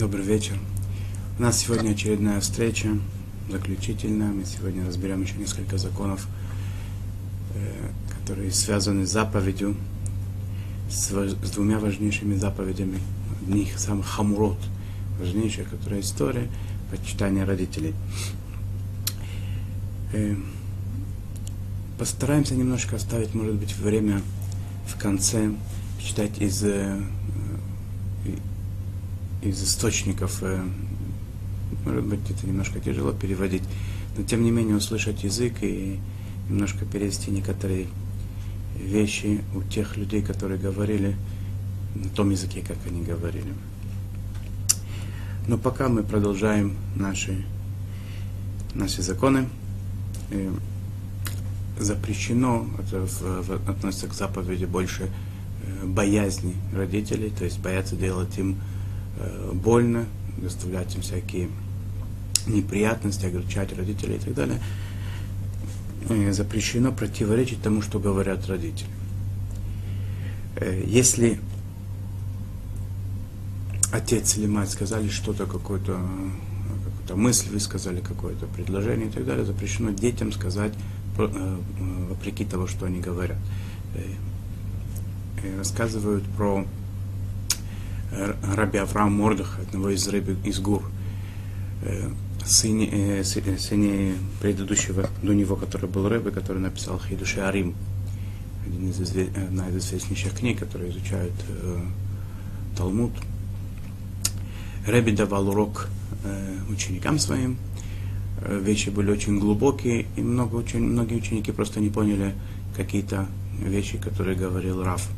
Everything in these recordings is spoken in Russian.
Добрый вечер. У нас сегодня очередная встреча, заключительная. Мы сегодня разберем еще несколько законов, э, которые связаны с заповедью, с, двумя важнейшими заповедями. Одних самых хамурот, важнейшая, которая история, почитание родителей. Э, постараемся немножко оставить, может быть, время в конце, читать из э, из источников, э, может быть, это немножко тяжело переводить, но тем не менее услышать язык и немножко перевести некоторые вещи у тех людей, которые говорили на том языке, как они говорили. Но пока мы продолжаем наши, наши законы, э, запрещено, это относится к заповеди больше э, боязни родителей, то есть бояться делать им больно, доставлять им всякие неприятности, огорчать родителей и так далее, э, запрещено противоречить тому, что говорят родители. Э, если отец или мать сказали что-то, какую-то какую мысль высказали, какое-то предложение и так далее, запрещено детям сказать вопреки того, что они говорят. Рассказывают про раби Авраам Мордах, одного из рыб из гур, э, сыне, э, сыне предыдущего до него, который был рыбой, который написал Хидуши Арим, один из, одна из известнейших книг, которые изучают э, Талмуд. Рэби давал урок э, ученикам своим, э, вещи были очень глубокие, и много, очень, многие ученики просто не поняли какие-то вещи, которые говорил Раф.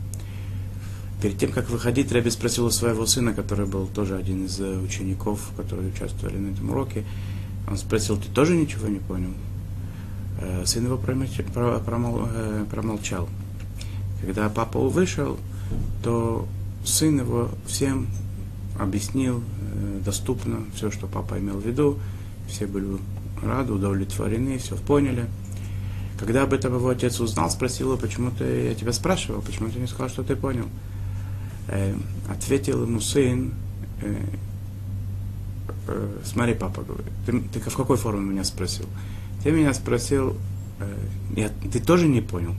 Перед тем, как выходить, Рэби спросил у своего сына, который был тоже один из э, учеников, которые участвовали на этом уроке, он спросил, ты тоже ничего не понял? Э, сын его э, промолчал. Когда папа вышел, то сын его всем объяснил доступно все, что папа имел в виду. Все были рады, удовлетворены, все поняли. Когда об этом его отец узнал, спросил его, почему ты, я тебя спрашивал, почему ты не сказал, что ты понял? Э, ответил ему сын, э, э, смотри, папа говорит, ты, ты в какой форме меня спросил? Ты меня спросил, э, я, ты тоже не понял?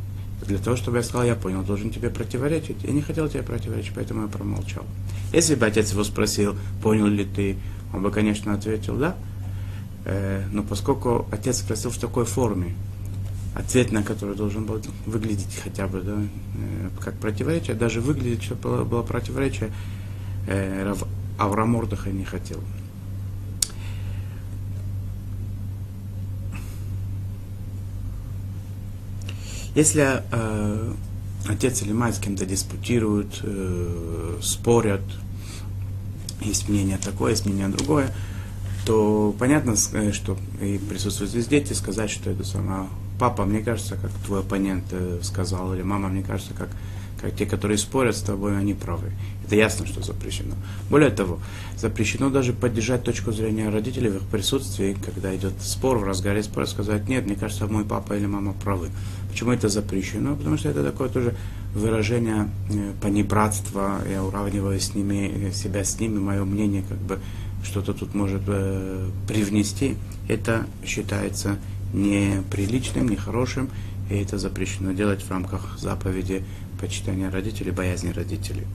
Для того, чтобы я сказал, я понял, должен тебе противоречить. Я не хотел тебе противоречить, поэтому я промолчал. Если бы отец его спросил, понял ли ты, он бы, конечно, ответил, да. Э, но поскольку отец спросил в такой форме, ответ на который должен был выглядеть хотя бы да, э, как противоречие, даже выглядеть, что было, было противоречие, э, Аврамордаха не хотел. Если э, отец или мать с кем-то диспутируют, э, спорят, есть мнение такое, есть мнение другое, то понятно, э, что и присутствуют здесь дети, сказать, что это сама папа, мне кажется, как твой оппонент э, сказал, или мама, мне кажется, как, как те, которые спорят с тобой, они правы. Это ясно, что запрещено. Более того, запрещено даже поддержать точку зрения родителей в их присутствии, когда идет спор, в разгаре спора, сказать, нет, мне кажется, мой папа или мама правы. Почему это запрещено? Потому что это такое тоже выражение э, понебратства, я уравниваю с ними, э, себя с ними, мое мнение как бы что-то тут может э, привнести, это считается неприличным, нехорошим, и это запрещено делать в рамках заповеди почитания родителей, боязни родителей.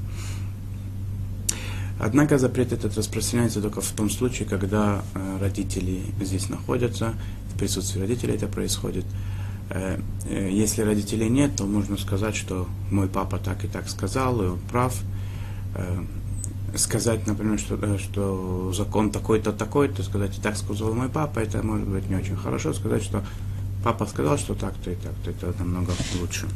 Однако запрет этот распространяется только в том случае, когда э, родители здесь находятся, в присутствии родителей это происходит. Э, э, если родителей нет, то можно сказать, что мой папа так и так сказал, и он прав. Сказать, например, что, что закон такой-то, такой-то, сказать, и так сказал мой папа, это может быть не очень хорошо. Сказать, что папа сказал, что так-то и так-то, это намного лучше.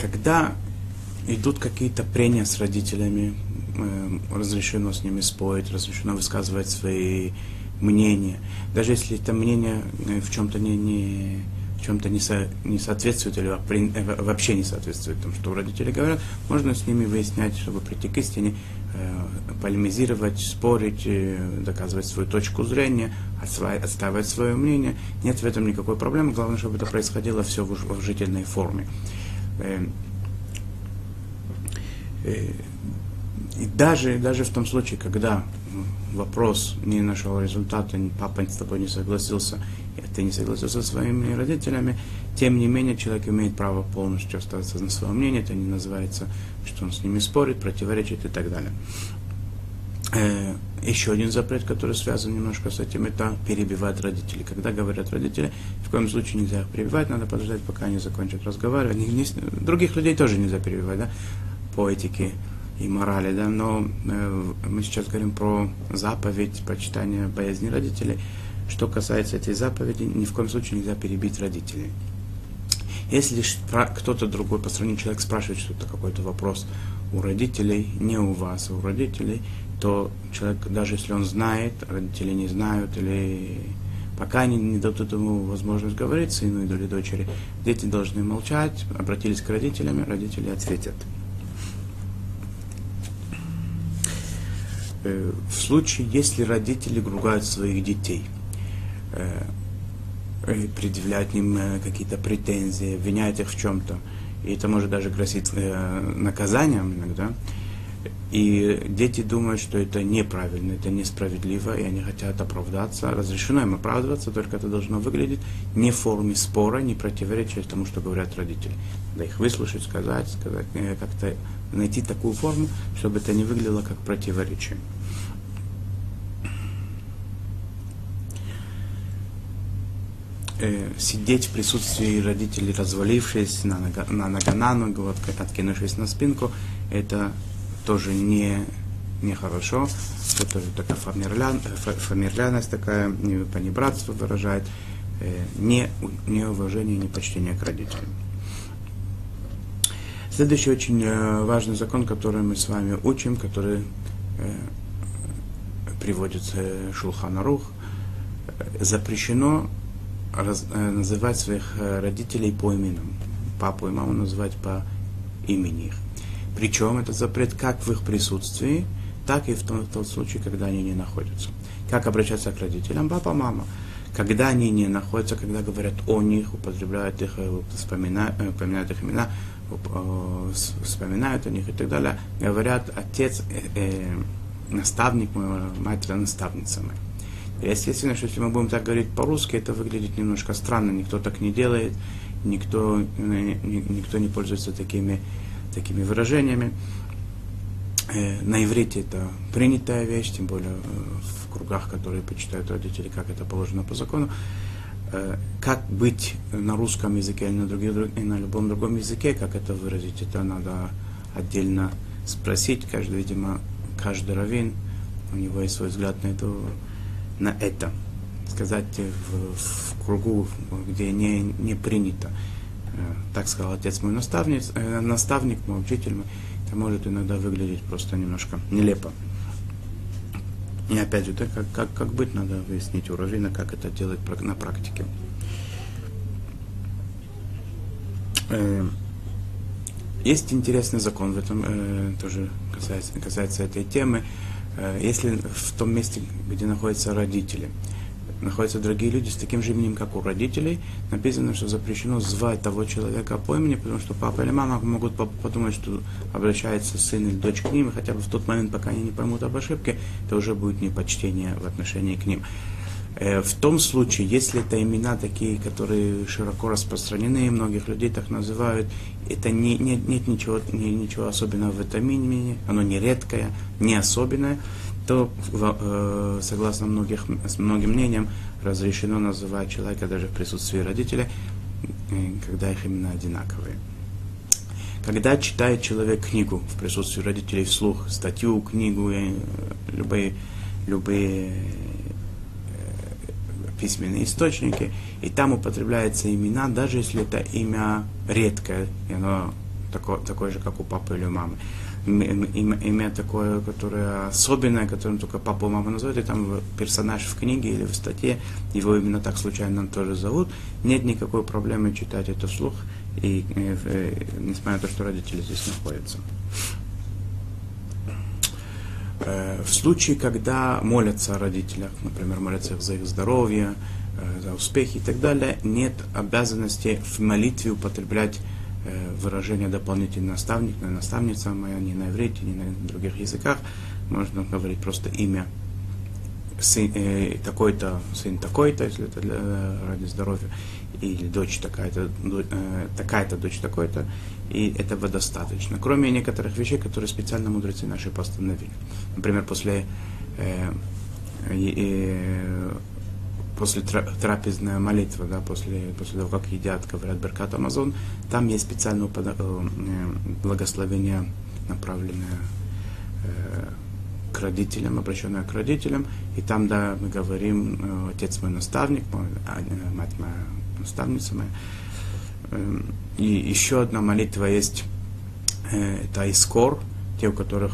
Когда идут какие-то прения с родителями, разрешено с ними спорить, разрешено высказывать свои мнения. Даже если это мнение в чем-то не, не чем-то не, со, не соответствует или вообще не соответствует тому, что родители говорят, можно с ними выяснять, чтобы прийти к истине, э, полемизировать, спорить, э, доказывать свою точку зрения, отстаивать свое мнение. Нет в этом никакой проблемы, главное, чтобы это происходило все в уважительной форме. Э, э, и даже, даже в том случае, когда вопрос не нашел результата, папа с тобой не согласился, ты не согласился со своими родителями, тем не менее человек имеет право полностью остаться на своем мнении, это не называется, что он с ними спорит, противоречит и так далее. Э, еще один запрет, который связан немножко с этим, это перебивать родителей. Когда говорят родители, в коем случае нельзя их перебивать, надо подождать, пока они закончат разговаривать. Других людей тоже нельзя перебивать, да, по этике и морали, да, но э, мы сейчас говорим про заповедь почитания боязни родителей. Что касается этой заповеди, ни в коем случае нельзя перебить родителей. Если кто-то другой, посторонний человек спрашивает что-то, какой-то вопрос у родителей, не у вас, а у родителей, то человек, даже если он знает, родители не знают, или пока они не дадут ему возможность говорить, сыну или дочери, дети должны молчать, обратились к родителям, родители ответят. Э, в случае, если родители ругают своих детей, э, э, предъявляют им какие-то претензии, обвиняют их в чем-то, и это может даже грозить наказанием иногда, и дети думают, что это неправильно, это несправедливо, и они хотят оправдаться. Разрешено им оправдываться, только это должно выглядеть не в форме спора, не противоречия тому, что говорят родители. Надо их выслушать, сказать, сказать, как-то найти такую форму, чтобы это не выглядело как противоречие. Э, сидеть в присутствии родителей, развалившись на нога на, нога на ногу, откинувшись на спинку, это тоже не нехорошо. Это тоже такая фамильян, фамильярность такая, понебратство выражает, э, не, неуважение, непочтение к родителям. Следующий очень э, важный закон, который мы с вами учим, который э, приводится Шулхана Рух, запрещено раз, э, называть своих родителей по именам. Папу и маму называть по имени их. Причем это запрет как в их присутствии, так и в том, в том случае, когда они не находятся. Как обращаться к родителям? Папа, мама. Когда они не находятся, когда говорят о них, употребляют их, вспоминают, упоминают их имена, Э, вспоминают о них и так далее, говорят отец, э, э, наставник мой, мать наставница моя. Естественно, что если мы будем так говорить по-русски, это выглядит немножко странно, никто так не делает, никто, э, никто не пользуется такими, такими выражениями. На иврите это принятая вещь, тем более в кругах, которые почитают родители, как это положено по закону. Э, как быть на русском языке или на, других, и на любом другом языке, как это выразить, это надо отдельно спросить. Каждый, видимо, каждый раввин, у него есть свой взгляд на это. На это. Сказать в, в кругу, где не, не принято. Э, так сказал отец мой наставник, э, наставник мой учитель мой. Это может иногда выглядеть просто немножко нелепо. И опять же, да, как, как, как быть, надо выяснить у Равина, как это делать на практике. Э, есть интересный закон в этом, э, тоже касается, касается этой темы. Э, если в том месте, где находятся родители, находятся другие люди с таким же именем, как у родителей, написано, что запрещено звать того человека по имени, потому что папа или мама могут подумать, что обращается сын или дочь к ним, и хотя бы в тот момент, пока они не поймут об ошибке, это уже будет непочтение в отношении к ним. Э, в том случае, если это имена такие, которые широко распространены, и многих людей так называют, это не, не, нет ничего, не, ничего особенного в этом имени, оно не редкое, не особенное, то, э, согласно многих, многим мнениям, разрешено называть человека даже в присутствии родителей, э, когда их имена одинаковые. Когда читает человек книгу в присутствии родителей вслух, статью, книгу, любые, любые письменные источники, и там употребляются имена, даже если это имя редкое, и оно такое, такое же, как у папы или у мамы. имя, имя такое, которое особенное, которым только папа и мама называют, и там персонаж в книге или в статье, его именно так случайно тоже зовут, нет никакой проблемы читать это вслух, и, и, и несмотря на то, что родители здесь находятся. Э, в случае, когда молятся о родителях, например, молятся за их здоровье, э, за успехи и так далее, нет обязанности в молитве употреблять э, выражение дополнительный наставник, наставница моя, не на иврите, не на других языках, можно говорить просто имя сын, э, такой-то, сын такой-то, если это для, ради здоровья, или дочь такая-то, э, такая-то дочь такой-то, и этого достаточно. Кроме некоторых вещей, которые специально мудрецы наши постановили. Например, после, э, э, после трапезная молитва, да, после, после того, как едят, говорят Беркат Амазон, там есть специальное э, благословение, направленное э, к родителям, обращенное к родителям, и там, да, мы говорим, э, отец мой наставник, мой, а, мать моя наставница моя, Эм, и еще одна молитва есть, э, это Искор, те, у которых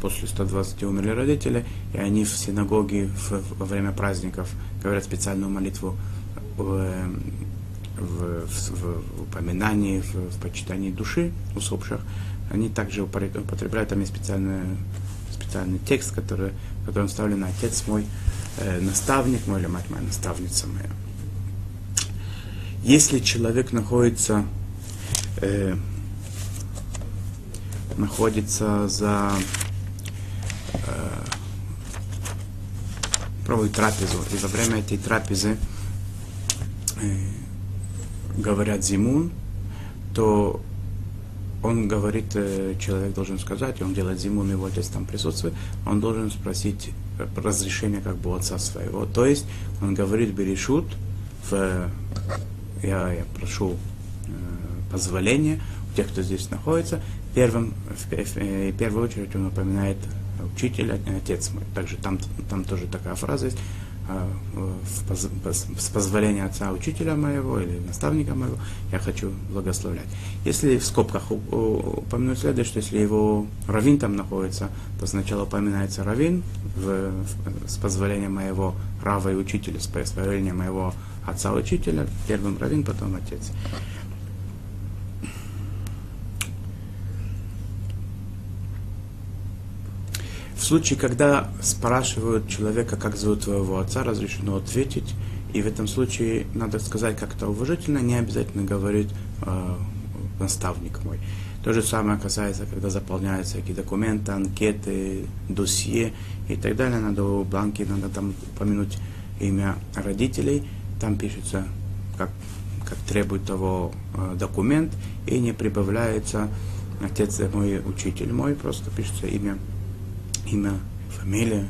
после 120 умерли родители, и они в синагоге в, во время праздников говорят специальную молитву в, в, в, в упоминании, в, в почитании души усопших. Они также употребляют, там есть специальный, специальный текст, который, в котором вставлен «Отец мой, э, наставник мой» или «Мать моя, наставница моя». Если человек находится, э, находится за э, проводит трапезу, и во время этой трапезы э, говорят зимун, то он говорит, э, человек должен сказать, он делает зимун, его отец там присутствует, он должен спросить разрешение как бы отца своего. То есть он говорит берешут в я, я прошу э, позволения у тех, кто здесь находится. Первым, в, в, э, в первую очередь он упоминает учитель, отец мой. Также там, там тоже такая фраза есть. Э, с позволения отца учителя моего или наставника моего, я хочу благословлять. Если в скобках упомянуть следует, что если его равин там находится, то сначала упоминается равин в, в, с позволения моего рава и учителя, с позволения моего отца учителя, первым равин, потом отец. В случае, когда спрашивают человека, как зовут твоего отца, разрешено ответить, и в этом случае надо сказать как-то уважительно, не обязательно говорить э, наставник мой. То же самое касается, когда заполняются какие документы, анкеты, досье и так далее. Надо в бланке, надо там упомянуть имя родителей – там пишется, как, как требует того э, документ, и не прибавляется отец мой, учитель мой, просто пишется имя, имя, фамилия,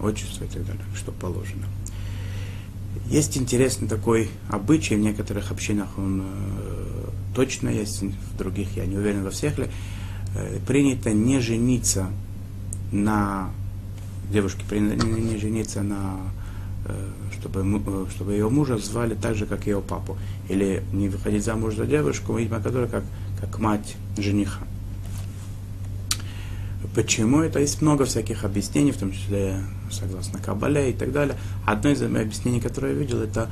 отчество и так далее, что положено. Есть интересный такой обычай, в некоторых общинах он э, точно есть, в других я не уверен во всех ли, э, принято не жениться на девушке, принято не жениться на чтобы, э, чтобы ее мужа звали так же, как ее папу. Или не выходить замуж за девушку, имя которой как, как мать жениха. Почему это? Есть много всяких объяснений, в том числе согласно Кабале и так далее. Одно из объяснений, которое я видел, это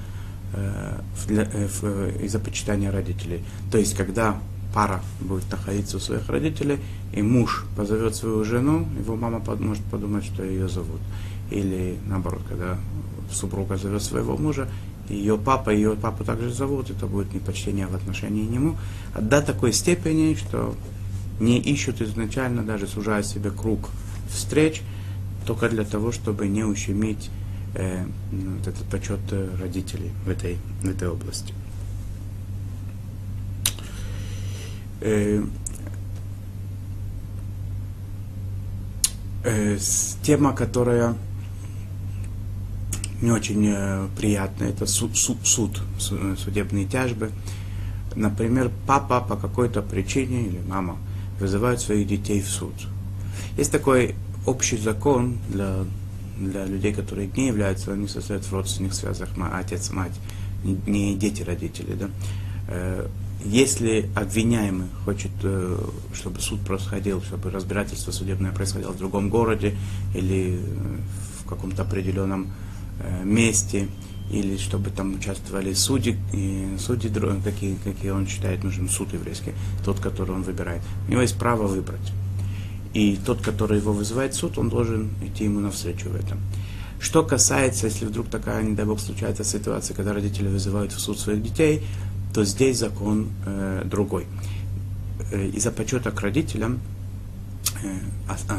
э, э, из-за почитания родителей. То есть, когда пара будет находиться у своих родителей, и муж позовет свою жену, его мама может подумать, что ее зовут. Или наоборот, когда супруга зовет своего мужа, ее папа, ее папу также зовут, это будет непочтение в отношении нему, а до такой степени, что не ищут изначально, даже сужая себе круг встреч, только для того, чтобы не ущемить э, ну, вот этот почет родителей в этой, в этой области. Э, э, тема, которая не очень э, приятно. Это суд, суд, суд, судебные тяжбы. Например, папа по какой-то причине или мама вызывают своих детей в суд. Есть такой общий закон для, для людей, которые не являются, не состоят в родственных связях, отец, мать, не, не дети, родители. Да? Э, если обвиняемый хочет, э, чтобы суд происходил, чтобы разбирательство судебное происходило в другом городе или в каком-то определенном месте, или чтобы там участвовали судьи, и судьи какие, какие он считает нужным, суд еврейский, тот, который он выбирает. У него есть право выбрать. И тот, который его вызывает суд, он должен идти ему навстречу в этом. Что касается, если вдруг такая, не дай бог, случается ситуация, когда родители вызывают в суд своих детей, то здесь закон э, другой. Э, из-за почета к родителям э,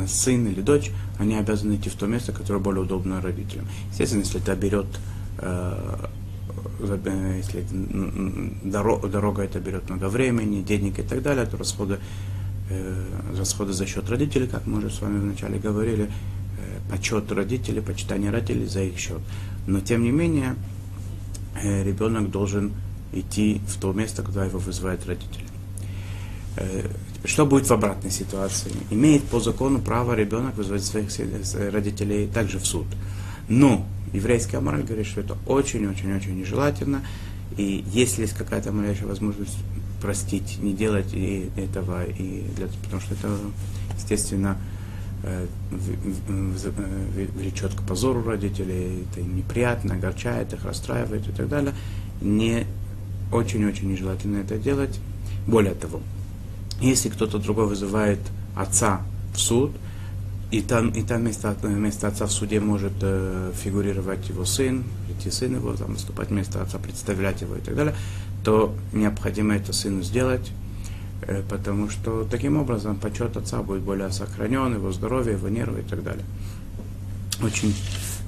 сын или дочь, они обязаны идти в то место, которое более удобно родителям. Естественно, если это берет Э, если дорога, дорога это берет много времени, денег и так далее, то расходы, э, расходы за счет родителей, как мы уже с вами вначале говорили, э, почет родителей, почитание родителей за их счет. Но тем не менее, ребенок должен идти в то место, куда его вызывают родители. Что будет в обратной ситуации? Имеет по закону право ребенок вызвать своих родителей также в суд. Но еврейская мораль говорит, что это очень-очень-очень нежелательно. И если есть какая-то малейшая возможность простить, не делать и этого, и для, потому что это, естественно, э, э, влечет к позору родителей, это неприятно, огорчает их, расстраивает и так далее. Не очень-очень нежелательно это делать. Более того, если кто-то другой вызывает отца в суд, и там, и там вместо, вместо отца в суде может э, фигурировать его сын, идти сын его, там, выступать вместо отца, представлять его и так далее, то необходимо это сыну сделать, э, потому что таким образом почет отца будет более сохранен, его здоровье, его нервы и так далее. Очень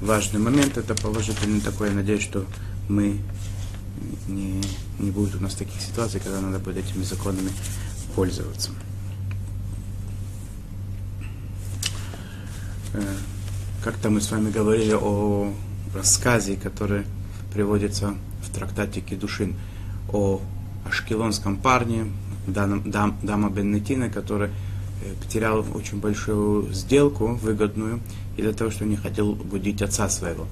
важный момент, это положительный такой, я надеюсь, что мы не, не будет у нас таких ситуаций, когда надо будет этими законами пользоваться. Э, как-то мы с вами говорили о рассказе, который приводится в трактате Кедушин, о ашкелонском парне, Дам, Дам, Дама Беннетина, который э, потерял очень большую сделку, выгодную, из-за того, что не хотел будить отца своего.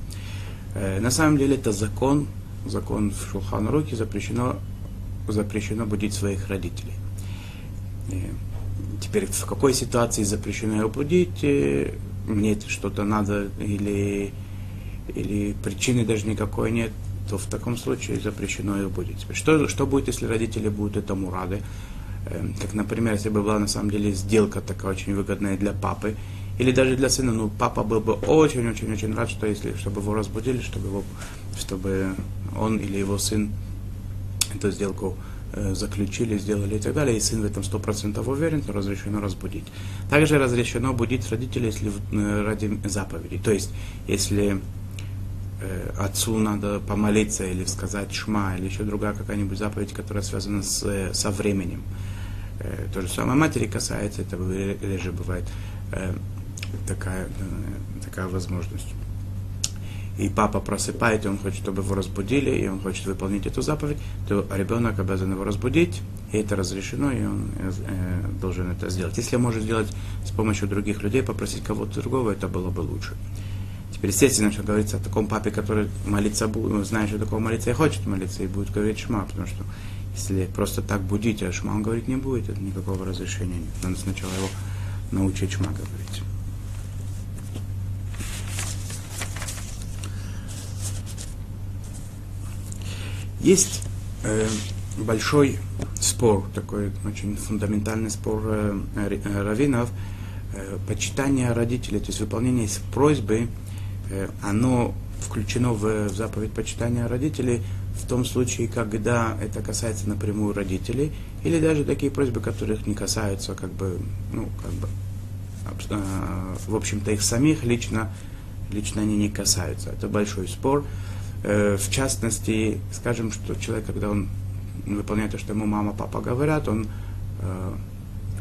Э, на самом деле это закон, закон в Шулхан Руки запрещено, запрещено будить своих родителей. Теперь в какой ситуации запрещено его будить, мне что-то надо или, или причины даже никакой нет, то в таком случае запрещено ее будет. Что, что будет, если родители будут этому рады? Эм, как, например, если бы была на самом деле сделка такая очень выгодная для папы, или даже для сына, ну, папа был бы очень-очень-очень рад, что если, чтобы его разбудили, чтобы, его, чтобы он или его сын эту сделку заключили, сделали и так далее, и сын в этом сто процентов уверен, то разрешено разбудить. Также разрешено будить родителей, если э, ради заповеди. То есть, если э, отцу надо помолиться или сказать шма, или еще другая какая-нибудь заповедь, которая связана с, со временем. То же самое матери касается этого, или же бывает такая, такая возможность и папа просыпает, и он хочет, чтобы его разбудили, и он хочет выполнить эту заповедь, то ребенок обязан его разбудить, и это разрешено, и он э, должен это сделать. Если он может сделать с помощью других людей, попросить кого-то другого, это было бы лучше. Теперь, естественно, что говорится о таком папе, который молиться будет, знает, что такого молиться и хочет молиться, и будет говорить шма, потому что если просто так будить, а шма он говорить не будет, это никакого разрешения нет. Надо сначала его научить шма говорить. Есть э, большой спор, такой очень фундаментальный спор э, э, раввинов, э, почитание родителей, то есть выполнение просьбы, э, оно включено в, в заповедь почитания родителей в том случае, когда это касается напрямую родителей, или даже такие просьбы, которых не касаются, как бы, ну, как бы, э, в общем-то, их самих лично, лично они не касаются. Это большой спор. Э, в частности, скажем, что человек, когда он выполняет то, что ему мама, папа говорят, он, э,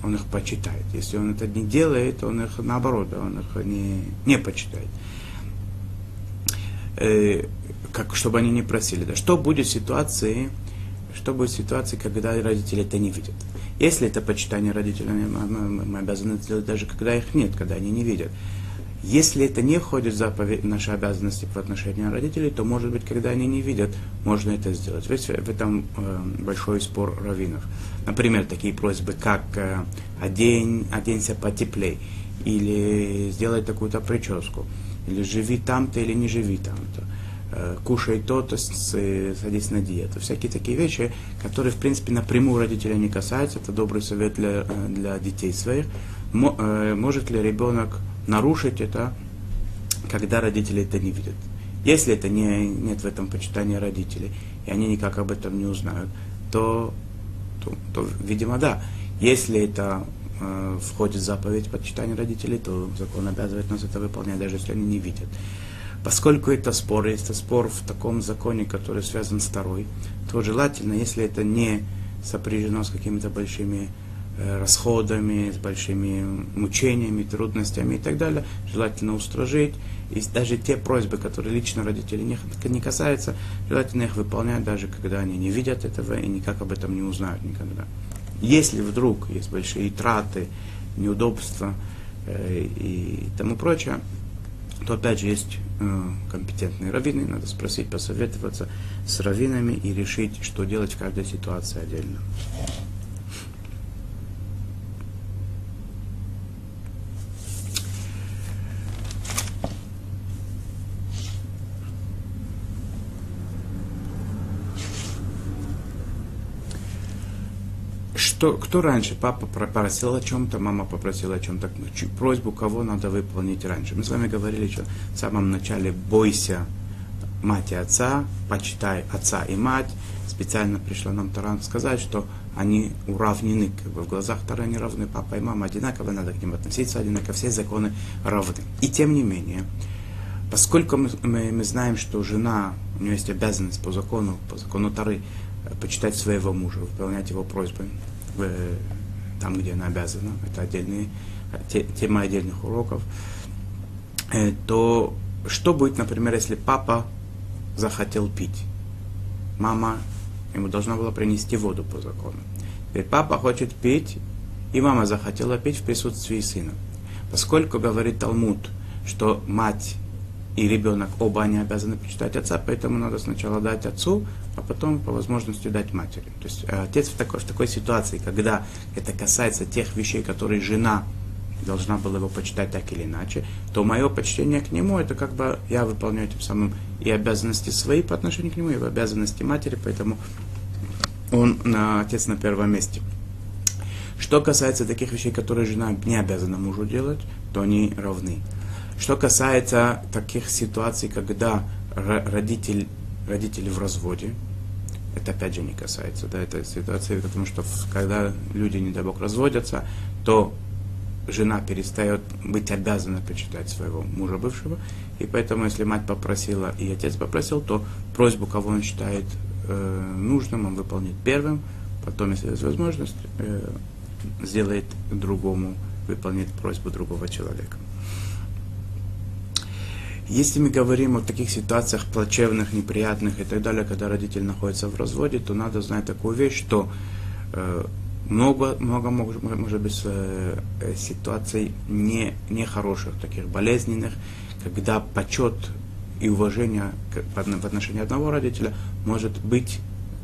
он их почитает. Если он это не делает, он их наоборот, он их не, не почитает. Э, как, чтобы они не просили. Да, что будет в ситуации, что будет в ситуации, когда родители это не видят? Если это почитание родителей, мы, мы, мы обязаны сделать даже когда их нет, когда они не видят. Если это не входит в заповедь, наши обязанности по отношению родителей, то, может быть, когда они не видят, можно это сделать. Ведь в этом э, большой спор раввинов. Например, такие просьбы, как э, одень, оденься потеплей, или сделай такую-то прическу, или живи там-то, или не живи там-то э, кушай то-то, садись на диету. Всякие такие вещи, которые, в принципе, напрямую родителя не касаются. Это добрый совет для, э, для детей своих. Э, может ли ребенок нарушить это, когда родители это не видят? Если это не, нет в этом почитания родителей, и они никак об этом не узнают, то, то, то видимо, да. Если это э, входит в заповедь почитания родителей, то закон обязывает нас это выполнять, даже если они не видят. Поскольку это спор, это спор в таком законе, который связан с второй, то желательно, если это не сопряжено с какими-то большими расходами, с большими мучениями, трудностями и так далее, желательно устражить. И даже те просьбы, которые лично родителей не, не касаются, желательно их выполнять, даже когда они не видят этого и никак об этом не узнают никогда. Если вдруг есть большие траты, неудобства э, и тому прочее, то опять же есть э, компетентные раввины, надо спросить, посоветоваться с раввинами и решить, что делать в каждой ситуации отдельно. Что, кто раньше? Папа попросил о чем-то, мама попросила о чем-то. Просьбу кого надо выполнить раньше. Мы с вами говорили, что в самом начале бойся мать и отца, почитай отца и мать. Специально пришла нам Таран сказать, что они уравнены, как бы в глазах Тары они равны, папа и мама одинаково, надо к ним относиться одинаково, все законы равны. И тем не менее, поскольку мы, мы, мы знаем, что жена, у нее есть обязанность по закону, по закону Тары, э, почитать своего мужа, выполнять его просьбы, там, где она обязана, это отдельные, те, тема отдельных уроков, то что будет, например, если папа захотел пить? Мама ему должна была принести воду по закону. Теперь папа хочет пить, и мама захотела пить в присутствии сына. Поскольку говорит Талмуд, что мать и ребенок, оба они обязаны почитать отца, поэтому надо сначала дать отцу, а потом по возможности дать матери. То есть э, отец в такой, в такой ситуации, когда это касается тех вещей, которые жена должна была его почитать так или иначе, то мое почтение к нему, это как бы я выполняю тем самым и обязанности свои по отношению к нему, и обязанности матери, поэтому он на, отец на первом месте. Что касается таких вещей, которые жена не обязана мужу делать, то они равны. Что касается таких ситуаций, когда родитель, родители в разводе, это опять же не касается да, этой ситуации, потому что когда люди, не дай бог, разводятся, то жена перестает быть обязана почитать своего мужа бывшего, и поэтому, если мать попросила и отец попросил, то просьбу, кого он считает э, нужным, он выполнит первым, потом, если есть возможность, э, сделает другому, выполнит просьбу другого человека. Если мы говорим о таких ситуациях плачевных, неприятных и так далее, когда родитель находится в разводе, то надо знать такую вещь, что э, много, много может, может быть э, ситуаций не, нехороших, таких болезненных, когда почет и уважение в отношении одного родителя может быть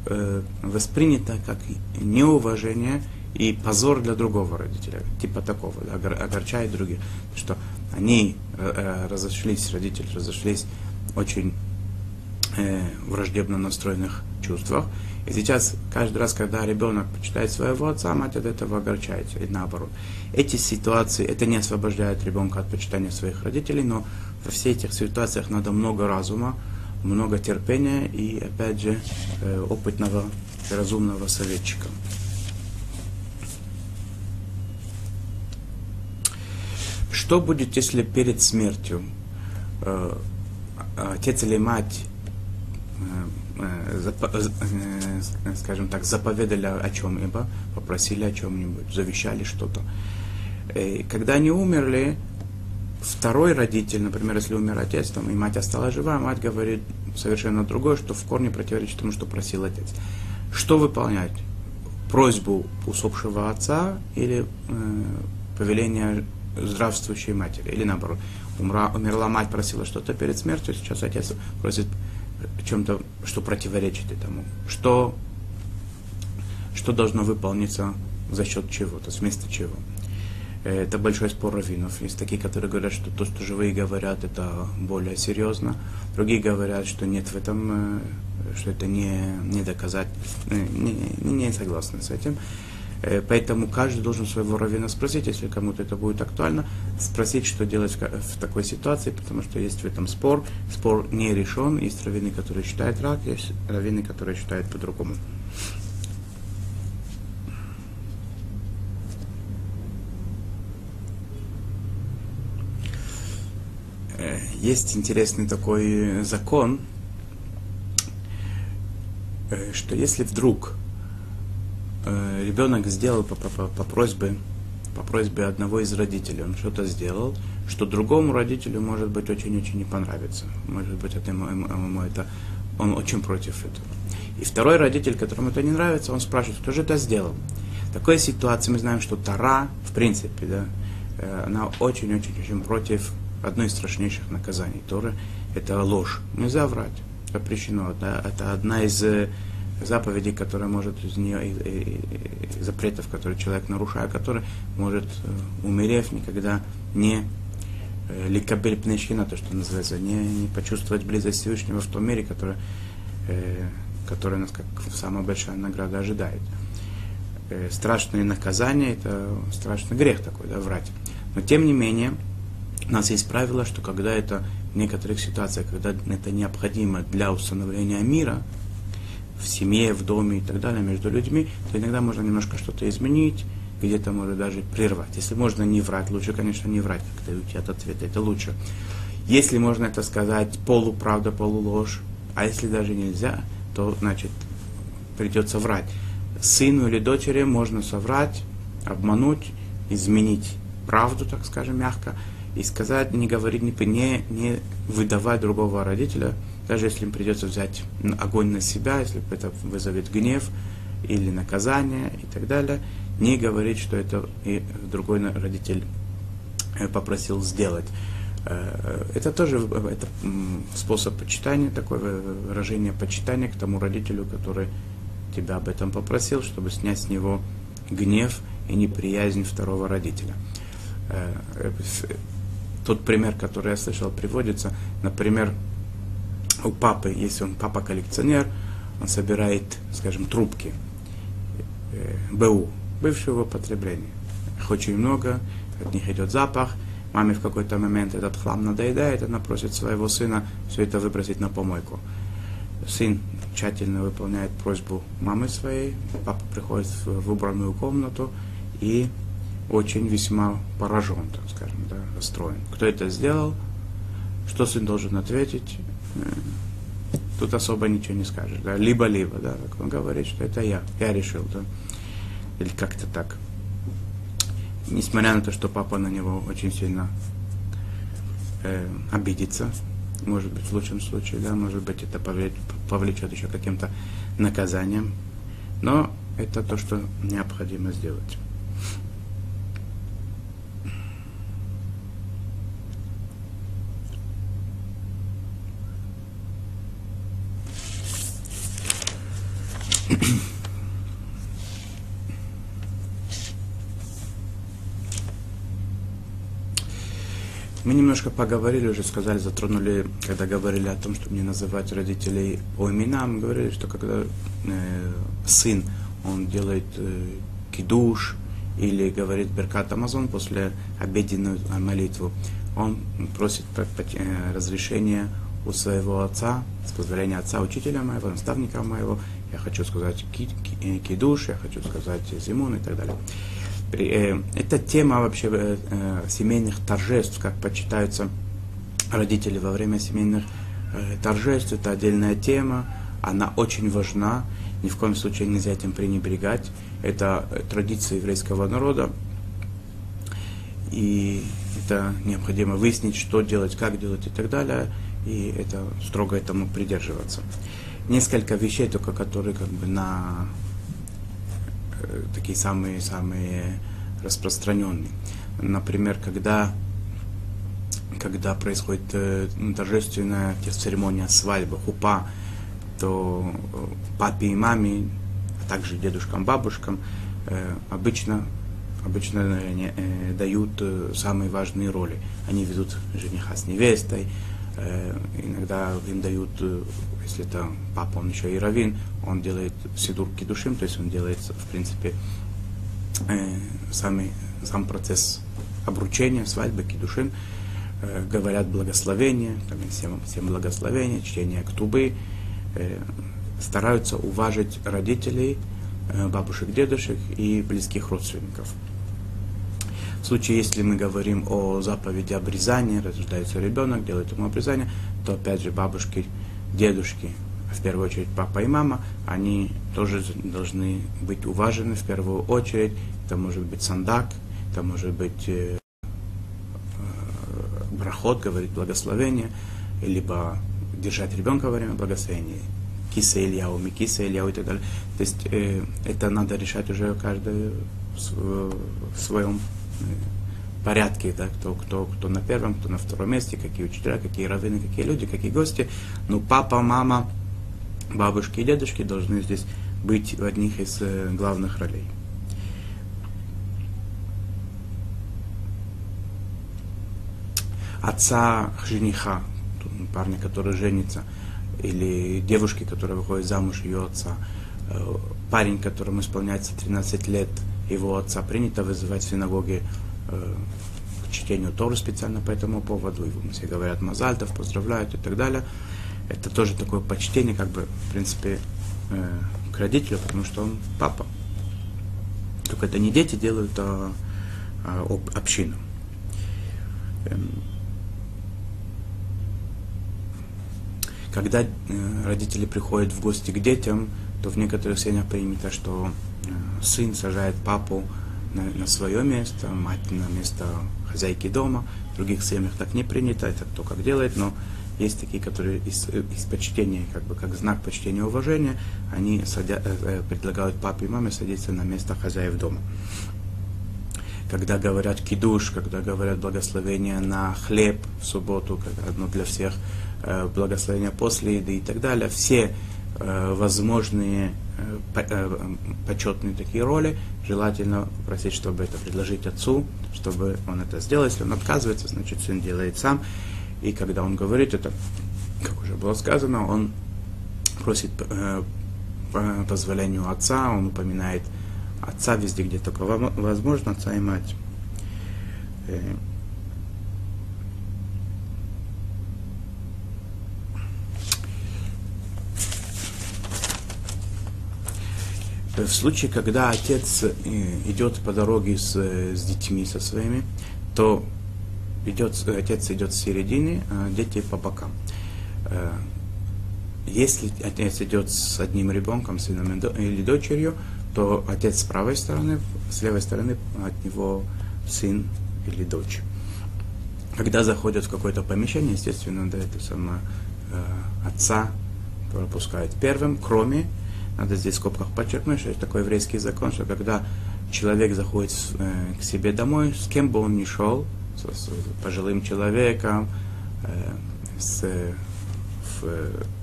э, воспринято как неуважение и позор для другого родителя, типа такого, огорчает других. Что они э, э, разошлись, родители разошлись очень э, враждебно настроенных чувствах. И сейчас каждый раз, когда ребенок почитает своего отца, мать от этого огорчается, и наоборот. Эти ситуации, это не освобождает ребенка от почитания своих родителей, но во всех этих ситуациях надо много разума, много терпения и, опять же, опытного разумного советчика. Что будет, если перед смертью э, отец или мать, э, э, скажем так, заповедали о чем-либо, попросили о чем-нибудь, завещали что-то. И когда они умерли, второй родитель, например, если умер отец, там, и мать осталась жива, мать говорит совершенно другое, что в корне противоречит тому, что просил отец. Что выполнять? Просьбу усопшего отца или э, повеление здравствующей матери, или наоборот. умра, умерла мать, просила что-то перед смертью, сейчас отец просит чем-то, что противоречит этому. Что, что должно выполниться за счет чего, то есть вместо чего. Это большой спор раввинов. Есть такие, которые говорят, что то, что живые говорят, это более серьезно. Другие говорят, что нет в этом, э, что это не, не доказать, э, не, не, не согласны с этим. Поэтому каждый должен своего раввина спросить, если кому-то это будет актуально, спросить, что делать в такой ситуации, потому что есть в этом спор. Спор не решен. Есть раввины, которые считают рак, есть раввины, которые считают по-другому. есть интересный такой закон, э, что если вдруг э, ребенок сделал по, по, по просьбе по просьбе одного из родителей, он что-то сделал, что другому родителю может быть очень-очень не понравится. Может быть, это ему, ему это, он очень против этого. И второй родитель, которому это не нравится, он спрашивает, кто же это сделал. В такой ситуации мы знаем, что Тара, в принципе, да, э, она очень-очень-очень против одно из страшнейших наказаний Торы – это ложь. Нельзя врать, запрещено. Это, это одна из э, заповедей, которая может из нее, из, запретов, которые человек нарушает, который может, э, умерев, никогда не э, ликабель пнешхина, то, что называется, не, не почувствовать близость Всевышнего в том мире, который, э, который нас как самая большая награда ожидает. Э, страшное наказание, это страшный грех такой, да, врать. Но тем не менее, у нас есть правило, что когда это в некоторых ситуациях, когда это необходимо для установления мира, в семье, в доме и так далее, между людьми, то иногда можно немножко что-то изменить, где-то может даже прервать. Если можно не врать, лучше, конечно, не врать, как-то уйти от ответа, это лучше. Если можно это сказать полуправда, полуложь, а если даже нельзя, то, значит, придется врать. Сыну или дочери можно соврать, обмануть, изменить правду, так скажем, мягко, и сказать, не говорить, не, не выдавать другого родителя, даже если им придется взять огонь на себя, если это вызовет гнев или наказание и так далее, не говорить, что это и другой родитель э, попросил сделать. Э, это тоже это способ почитания, такое выражение почитания к тому родителю, который тебя об этом попросил, чтобы снять с него гнев и неприязнь второго родителя. Э, тот пример, который я слышал, приводится, например, у папы, если он папа коллекционер, он собирает, скажем, трубки э, БУ, бывшего употребления. Их очень много, от них идет запах. Маме в какой-то момент этот хлам надоедает, она просит своего сына все это выбросить на помойку. Сын тщательно выполняет просьбу мамы своей, папа приходит в убранную комнату и очень весьма поражен, так скажем, да, расстроен. Кто это сделал, что сын должен ответить, тут особо ничего не скажешь, да, либо-либо, да, как он говорит, что это я, я решил, да, или как-то так. Несмотря на то, что папа на него очень сильно э, обидится, может быть, в лучшем случае, да, может быть, это повлечет, еще каким-то наказанием, но это то, что необходимо сделать. Мы немножко поговорили уже, сказали, затронули, когда говорили о том, чтобы не называть родителей по именам, говорили, что когда э, сын, он делает э, кидуш или говорит Беркат Амазон после обеденную молитву, он просит э, разрешения у своего отца, с позволения отца, учителя моего, наставника моего, я хочу сказать э, кидуш, я хочу сказать зимун и так далее. Э, эта тема вообще э, семейных торжеств, как почитаются родители во время семейных торжеств, это отдельная тема, она очень важна, ни в коем случае нельзя этим пренебрегать. Это традиция еврейского народа, и это необходимо выяснить, что делать, как делать и так далее, и это строго этому придерживаться. Несколько вещей, только которые как бы на э, такие самые-самые распространенные. Например, когда когда происходит э, торжественная церемония свадьбы, хупа, то э, папе и маме, а также дедушкам, бабушкам э, обычно, обычно э, э, дают э, самые важные роли. Они ведут жениха с невестой, э, иногда им дают, э, если это папа, он еще и равин, он делает сидур кидушим, то есть он делает, в принципе, э, самый, сам процесс обручения, свадьбы, кидушин, э, говорят благословения, там, всем, всем благословения, чтение ктубы, э, стараются уважить родителей, э, бабушек, дедушек и близких родственников. В случае, если мы говорим о заповеди обрезания, рождается ребенок, делает ему обрезание, то опять же бабушки, дедушки, в первую очередь папа и мама, они тоже должны быть уважены в первую очередь. Это может быть сандак, это может быть э, э, брахот, говорить благословение, либо держать ребенка во время благословения, киса Ильяу, микиса Ильяу и так далее. То есть э, это надо решать уже каждый в, в своем порядке, да, кто, кто, кто на первом, кто на втором месте, какие учителя, какие раввины, какие люди, какие гости. Ну, папа, мама, бабушки и дедушки должны здесь быть в одних из э, главных ролей. Отца жениха, парня, который женится, или девушки, которая выходит замуж ее отца, э, парень, которому исполняется 13 лет, его отца, принято вызывать в синагоге э, к чтению Торы специально по этому поводу, его все говорят Мазальтов, поздравляют и так далее. Это тоже такое почтение, как бы, в принципе, э, к родителю, потому что он папа. Только это не дети делают, а, а община. Эм, когда э, родители приходят в гости к детям, то в некоторых семьях принято, что сын сажает папу на, на свое место, мать на место хозяйки дома. В других семьях так не принято, это кто как делает, но есть такие, которые из, из почтения, как бы как знак почтения и уважения, они садя, э, предлагают папе и маме садиться на место хозяев дома. Когда говорят кидуш, когда говорят благословение на хлеб в субботу, как одно для всех, Э, благословения после еды и так далее, все э, возможные э, почетные такие роли, желательно просить, чтобы это предложить отцу, чтобы он это сделал. Если он отказывается, значит, сын делает сам. И когда он говорит это, как уже было сказано, он просит по позволению отца, он упоминает отца везде, где только возможно, отца и мать. В случае, когда отец э, идет по дороге с, с детьми со своими, то идет, отец идет в середине, а дети по бокам. Э, если отец идет с одним ребенком, сыном или дочерью, то отец с правой стороны, с левой стороны от него сын или дочь. Когда заходят в какое-то помещение, естественно, да, это самое э, отца пропускают первым, кроме надо здесь в скобках подчеркнуть, что это такой еврейский закон, что когда человек заходит э, к себе домой, с кем бы он ни шел, с, пожилым человеком, э, с, в,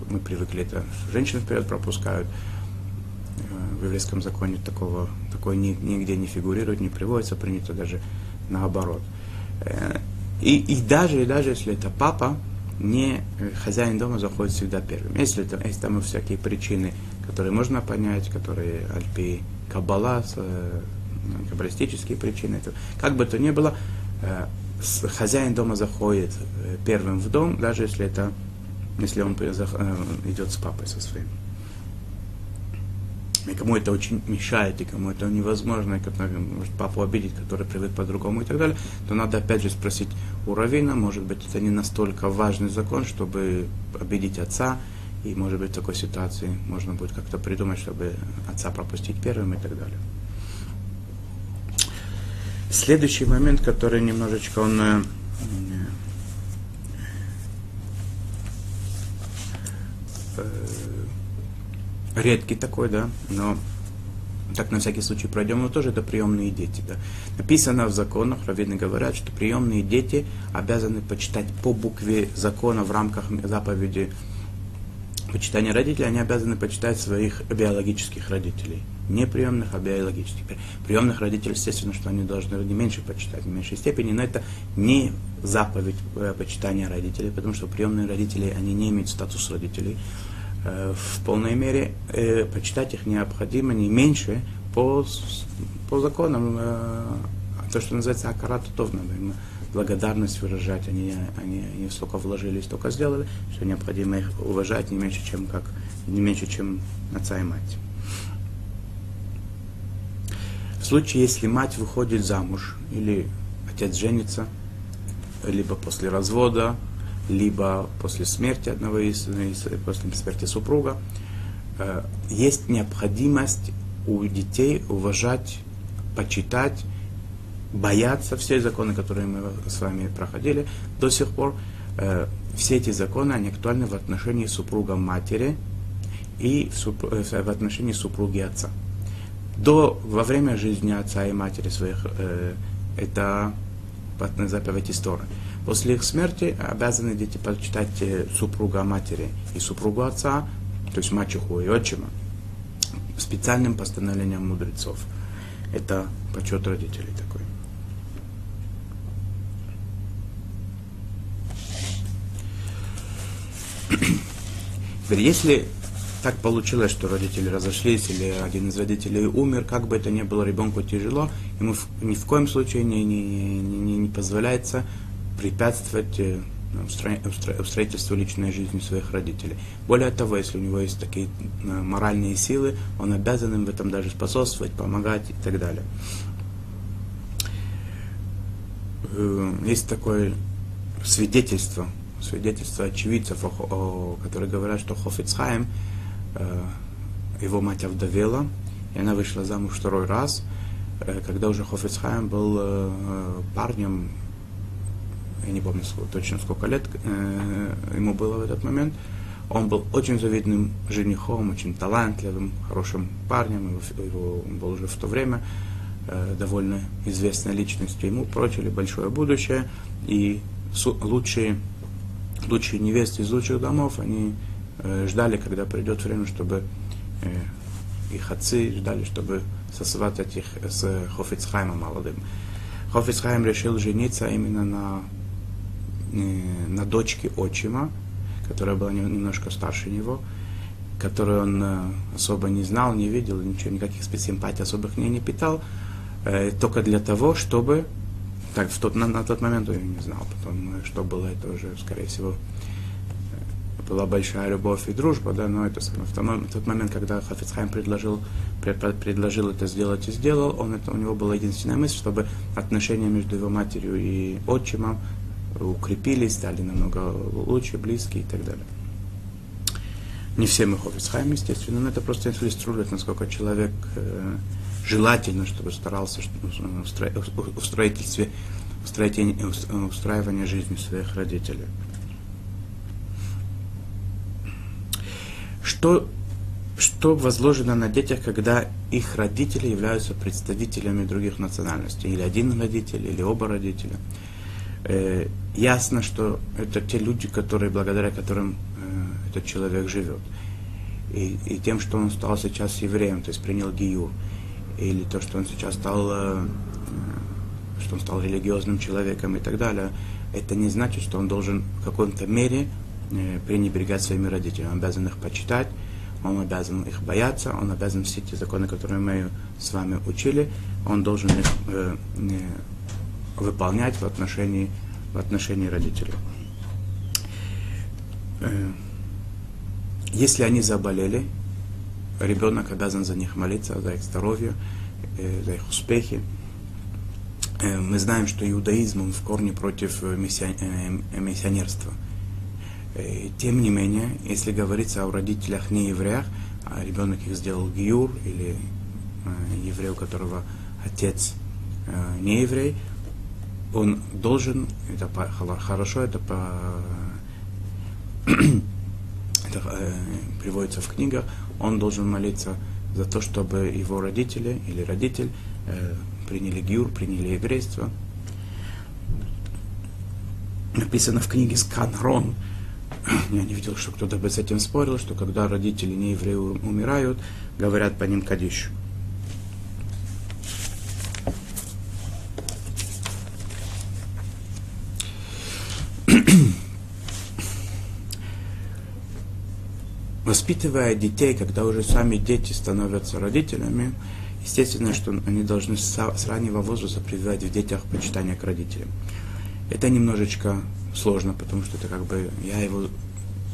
мы привыкли это, женщины вперед пропускают, э, в еврейском законе такого, такое ни, нигде не фигурирует, не приводится, принято даже наоборот. Э, и, и даже, и даже если это папа, не хозяин дома заходит всегда первым. Если, это, если там всякие причины которые можно понять, которые альпи каббала, э, каббалистические причины. Как бы то ни было, э, хозяин дома заходит э, первым в дом, даже если это, если он идет с папой со своим. И кому это очень мешает, и кому это невозможно, и который может папу обидеть, который привык по-другому и так далее, то надо опять же спросить у может быть, это не настолько важный закон, чтобы обидеть отца, и, может быть, в такой ситуации можно будет как-то придумать, чтобы отца пропустить первым и так далее. Следующий момент, который немножечко он э, э, редкий такой, да, но так на всякий случай пройдем, но тоже это приемные дети. Да. Написано в законах, раввины говорят, что приемные дети обязаны почитать по букве закона в рамках заповеди почитания родителей, они обязаны почитать своих биологических родителей. Не приемных, а биологических. Приемных родителей, естественно, что они должны не меньше почитать, в меньшей степени, но это не заповедь э, почитания родителей, потому что приемные родители, они не имеют статус родителей. Э, в полной мере э, почитать их необходимо не меньше по, по законам, то, что называется акарат товна, благодарность выражать, они, они, они столько вложили, столько сделали, что необходимо их уважать не меньше, чем, как, не меньше, чем отца и мать. В случае, если мать выходит замуж, или отец женится, либо после развода, либо после смерти одного из после смерти супруга, э, есть необходимость у детей уважать, почитать, бояться все законы, которые мы с вами проходили до сих пор. Э, все эти законы, они актуальны в отношении супруга матери и э, в отношении супруги отца. До, во время жизни отца и матери своих э, это заповедь истории. После их смерти обязаны дети почитать э, супруга матери и супругу отца, то есть мачеху и отчима, специальным постановлением мудрецов. Это почет родителей такой. Теперь, если так получилось, что родители разошлись или один из родителей умер, как бы это ни было ребенку тяжело, ему ни в коем случае не, не, не, не позволяется препятствовать э, строительству личной жизни своих родителей. Более того, если у него есть такие э, моральные силы, он обязан им в этом даже способствовать, помогать и так далее. Э, есть такое свидетельство, свидетельство очевидцев, которые говорят, что Хофицхайм, его мать овдовела, и она вышла замуж второй раз, когда уже Хофицхайм был парнем я не помню точно сколько лет э, ему было в этот момент. Он был очень завидным женихом, очень талантливым, хорошим парнем, его, он был уже в то время э, довольно известной личностью. Ему прочили большое будущее, и лучшие, лучшие невесты из лучших домов, они э, ждали, когда придет время, чтобы э, их отцы ждали, чтобы сосватать их с Хофицхаймом молодым. Хофицхайм решил жениться именно на Э, на дочке отчима, которая была немножко старше него, которую он э, особо не знал, не видел, ничего, никаких спецсимпатий особых не, не питал, э, только для того, чтобы, так, в тот, на, на тот момент я не знал, потом, что было, это уже, скорее всего, была большая любовь и дружба, да, но это в тот момент, когда Хафицхайм предложил, предложил это сделать и сделал, он это, у него была единственная мысль, чтобы отношения между его матерью и отчимом укрепились, стали намного лучше, близкие и так далее. Не все мы Хофицхайм, естественно, но это просто иллюстрирует, насколько человек э, желательно, чтобы старался в строительстве, в устраивании жизни своих родителей. Что, что возложено на детях, когда их родители являются представителями других национальностей? Или один родитель, или оба родителя – э, ясно, что это те люди, которые, благодаря которым э, этот человек живет. И, и тем, что он стал сейчас евреем, то есть принял гиюр, или то, что он сейчас стал, э, что он стал религиозным человеком и так далее, это не значит, что он должен в какой-то мере э, пренебрегать своими родителями. Он обязан их почитать, он обязан их бояться, он обязан все те законы, которые мы с вами учили, он должен их э, выполнять в отношении, в отношении родителей. Э, если они заболели, ребенок обязан за них молиться, за их здоровье, э, за их успехи. Э, мы знаем, что иудаизм он в корне против миссионерства. Тем не менее, если говорится о родителях не евреях, а ребенок их сделал гиюр или еврей, у которого отец не еврей, он должен, это хорошо, это, по, это э, приводится в книгах, он должен молиться за то, чтобы его родители или родитель э, приняли гюр, приняли еврейство. Написано в книге Сканрон, я не видел, что кто-то бы с этим спорил, что когда родители не евреи умирают, говорят по ним кадиш. Воспитывая детей, когда уже сами дети становятся родителями, естественно, что они должны с раннего возраста прививать в детях почитание к родителям. Это немножечко сложно, потому что это как бы я его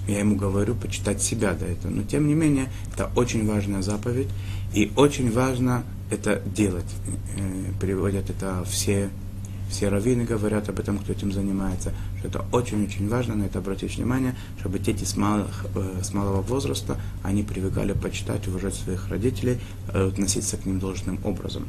я ему говорю почитать себя до этого. Но тем не менее, это очень важная заповедь, и очень важно это делать. Э, Приводят это все, все раввины говорят об этом, кто этим занимается, что это очень-очень важно, на это обратить внимание, чтобы дети с, малых, э, с малого возраста, они привыкали почитать, уважать своих родителей, э, относиться к ним должным образом.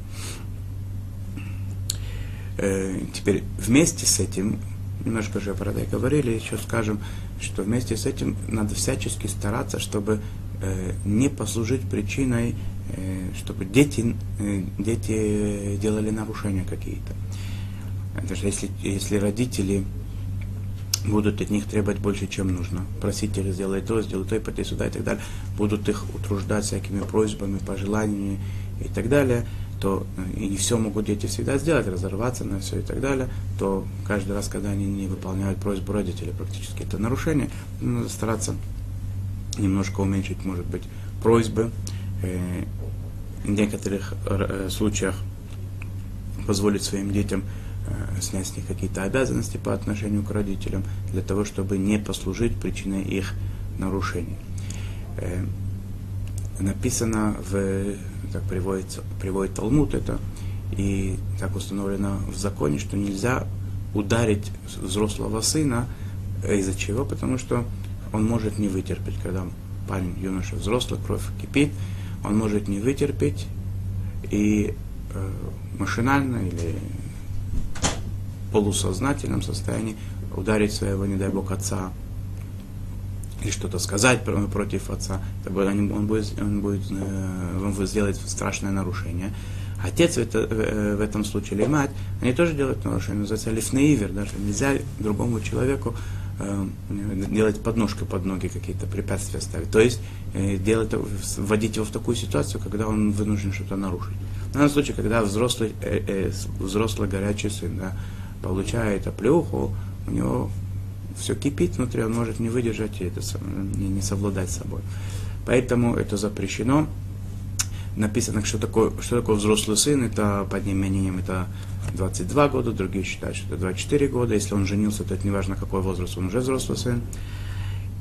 Теперь вместе с этим немножко же про это говорили, еще скажем, что вместе с этим надо всячески стараться, чтобы э, не послужить причиной, э, чтобы дети, э, дети делали нарушения какие-то. Даже если, если родители будут от них требовать больше, чем нужно. Просить их сделать то, сделать то, и пойти сюда и так далее. Будут их утруждать всякими просьбами, пожеланиями и так далее то э, и не все могут дети всегда сделать, разорваться на все и так далее, то каждый раз, когда они не выполняют просьбу родителей, практически это нарушение, надо стараться немножко уменьшить, может быть, просьбы. Э, в некоторых э, случаях позволить своим детям снять с них какие-то обязанности по отношению к родителям, для того, чтобы не послужить причиной их нарушений. Написано в так приводит, приводит Талмуд это, и так установлено в законе, что нельзя ударить взрослого сына, из-за чего? Потому что он может не вытерпеть, когда парень, юноша, взрослый, кровь кипит, он может не вытерпеть и э, машинально или полусознательном состоянии ударить своего, не дай бог, отца или что-то сказать против отца, он будет, он будет, э, он будет сделать страшное нарушение. Отец в, это, э, в этом случае или мать, они тоже делают нарушение, называется лифнеивер, даже нельзя другому человеку э, делать подножкой под ноги какие-то препятствия ставить. То есть э, делать, вводить его в такую ситуацию, когда он вынужден что-то нарушить. В данном случае, когда взрослый, э, э, взрослый горячий сын да, получает оплюху, у него все кипит внутри, он может не выдержать и это, не, не совладать с собой. Поэтому это запрещено. Написано, что такое, что такое взрослый сын, это под ним мнением это 22 года, другие считают, что это 24 года. Если он женился, то это не важно, какой возраст, он уже взрослый сын.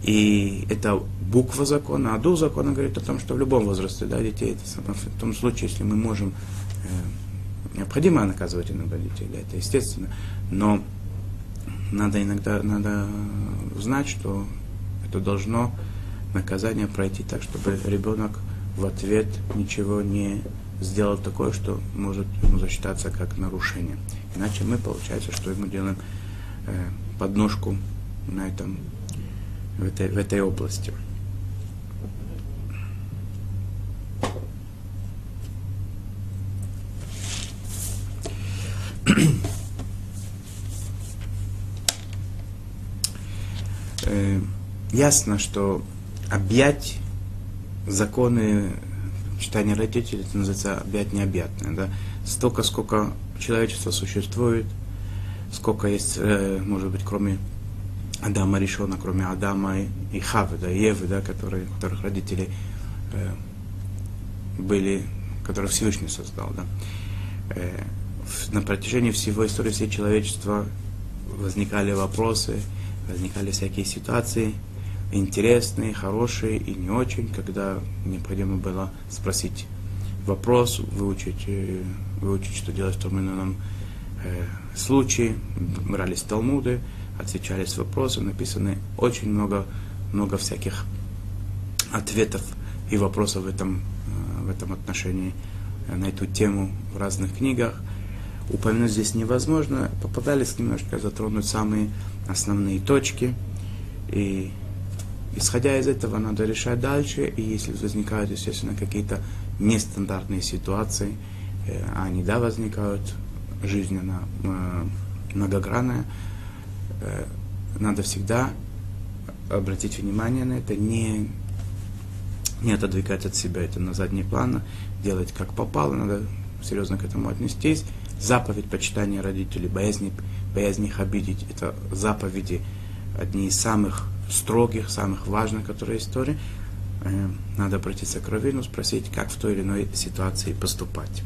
И это буква закона, а дух закона говорит о том, что в любом возрасте да, детей, это, в том случае, если мы можем, э, необходимо наказывать иногда детей, да, это естественно, но надо иногда надо знать, что это должно наказание пройти так, чтобы ребенок в ответ ничего не сделал такое, что может ему засчитаться как нарушение. Иначе мы, получается, что мы делаем э, подножку на этом, в этой, в этой области. э, ясно, что объять законы читания родителей, это называется объять необъятное. Да? Столько, сколько человечество существует, сколько есть, э, может быть, кроме Адама Ришона, кроме Адама и Хавы, да, Евы, да, которые, которых родители э, были, которых Всевышний создал. Да. Э, на протяжении всего истории всей человечества возникали вопросы, возникали всякие ситуации, интересные, хорошие и не очень, когда необходимо было спросить вопрос, выучить, э, выучить что делать в том или ином э, случае. Брались талмуды, отвечались вопросы, написаны очень много, много всяких ответов и вопросов в этом, э, в этом отношении э, на эту тему в разных книгах. Упомянуть здесь невозможно, попадались немножко затронуть самые основные точки. И исходя из этого надо решать дальше. И если возникают, естественно, какие-то нестандартные ситуации, э, они, да, возникают, жизнь, она э, многогранная, э, надо всегда обратить внимание на это, не, не отодвигать от себя это на задний план, делать как попало, надо серьезно к этому отнестись. Заповедь почитания родителей, боязни, боязнь их обидеть, это заповеди одни из самых строгих, самых важных, которые истории. Э, надо обратиться к Равину, спросить, как в той или иной ситуации поступать.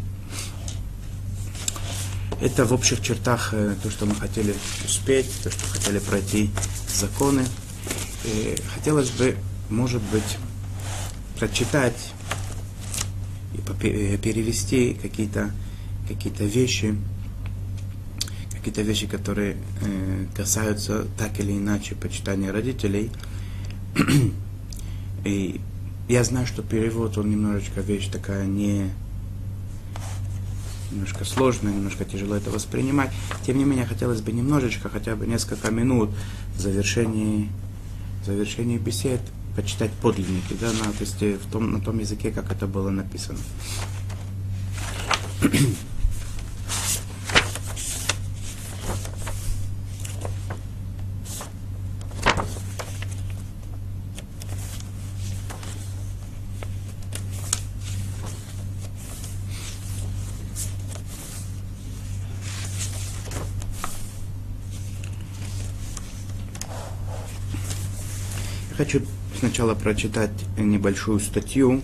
Это в общих чертах э, то, что мы хотели успеть, то, что хотели пройти законы. И хотелось бы, может быть, прочитать и э, перевести какие-то какие вещи, какие-то вещи, которые э, касаются так или иначе почитания родителей. и я знаю, что перевод, он немножечко вещь такая не немножко сложно, немножко тяжело это воспринимать. Тем не менее, хотелось бы немножечко, хотя бы несколько минут в завершении, в завершении бесед почитать подлинники, да, на, то есть э, в том, на том языке, как это было написано. хочу сначала прочитать небольшую статью.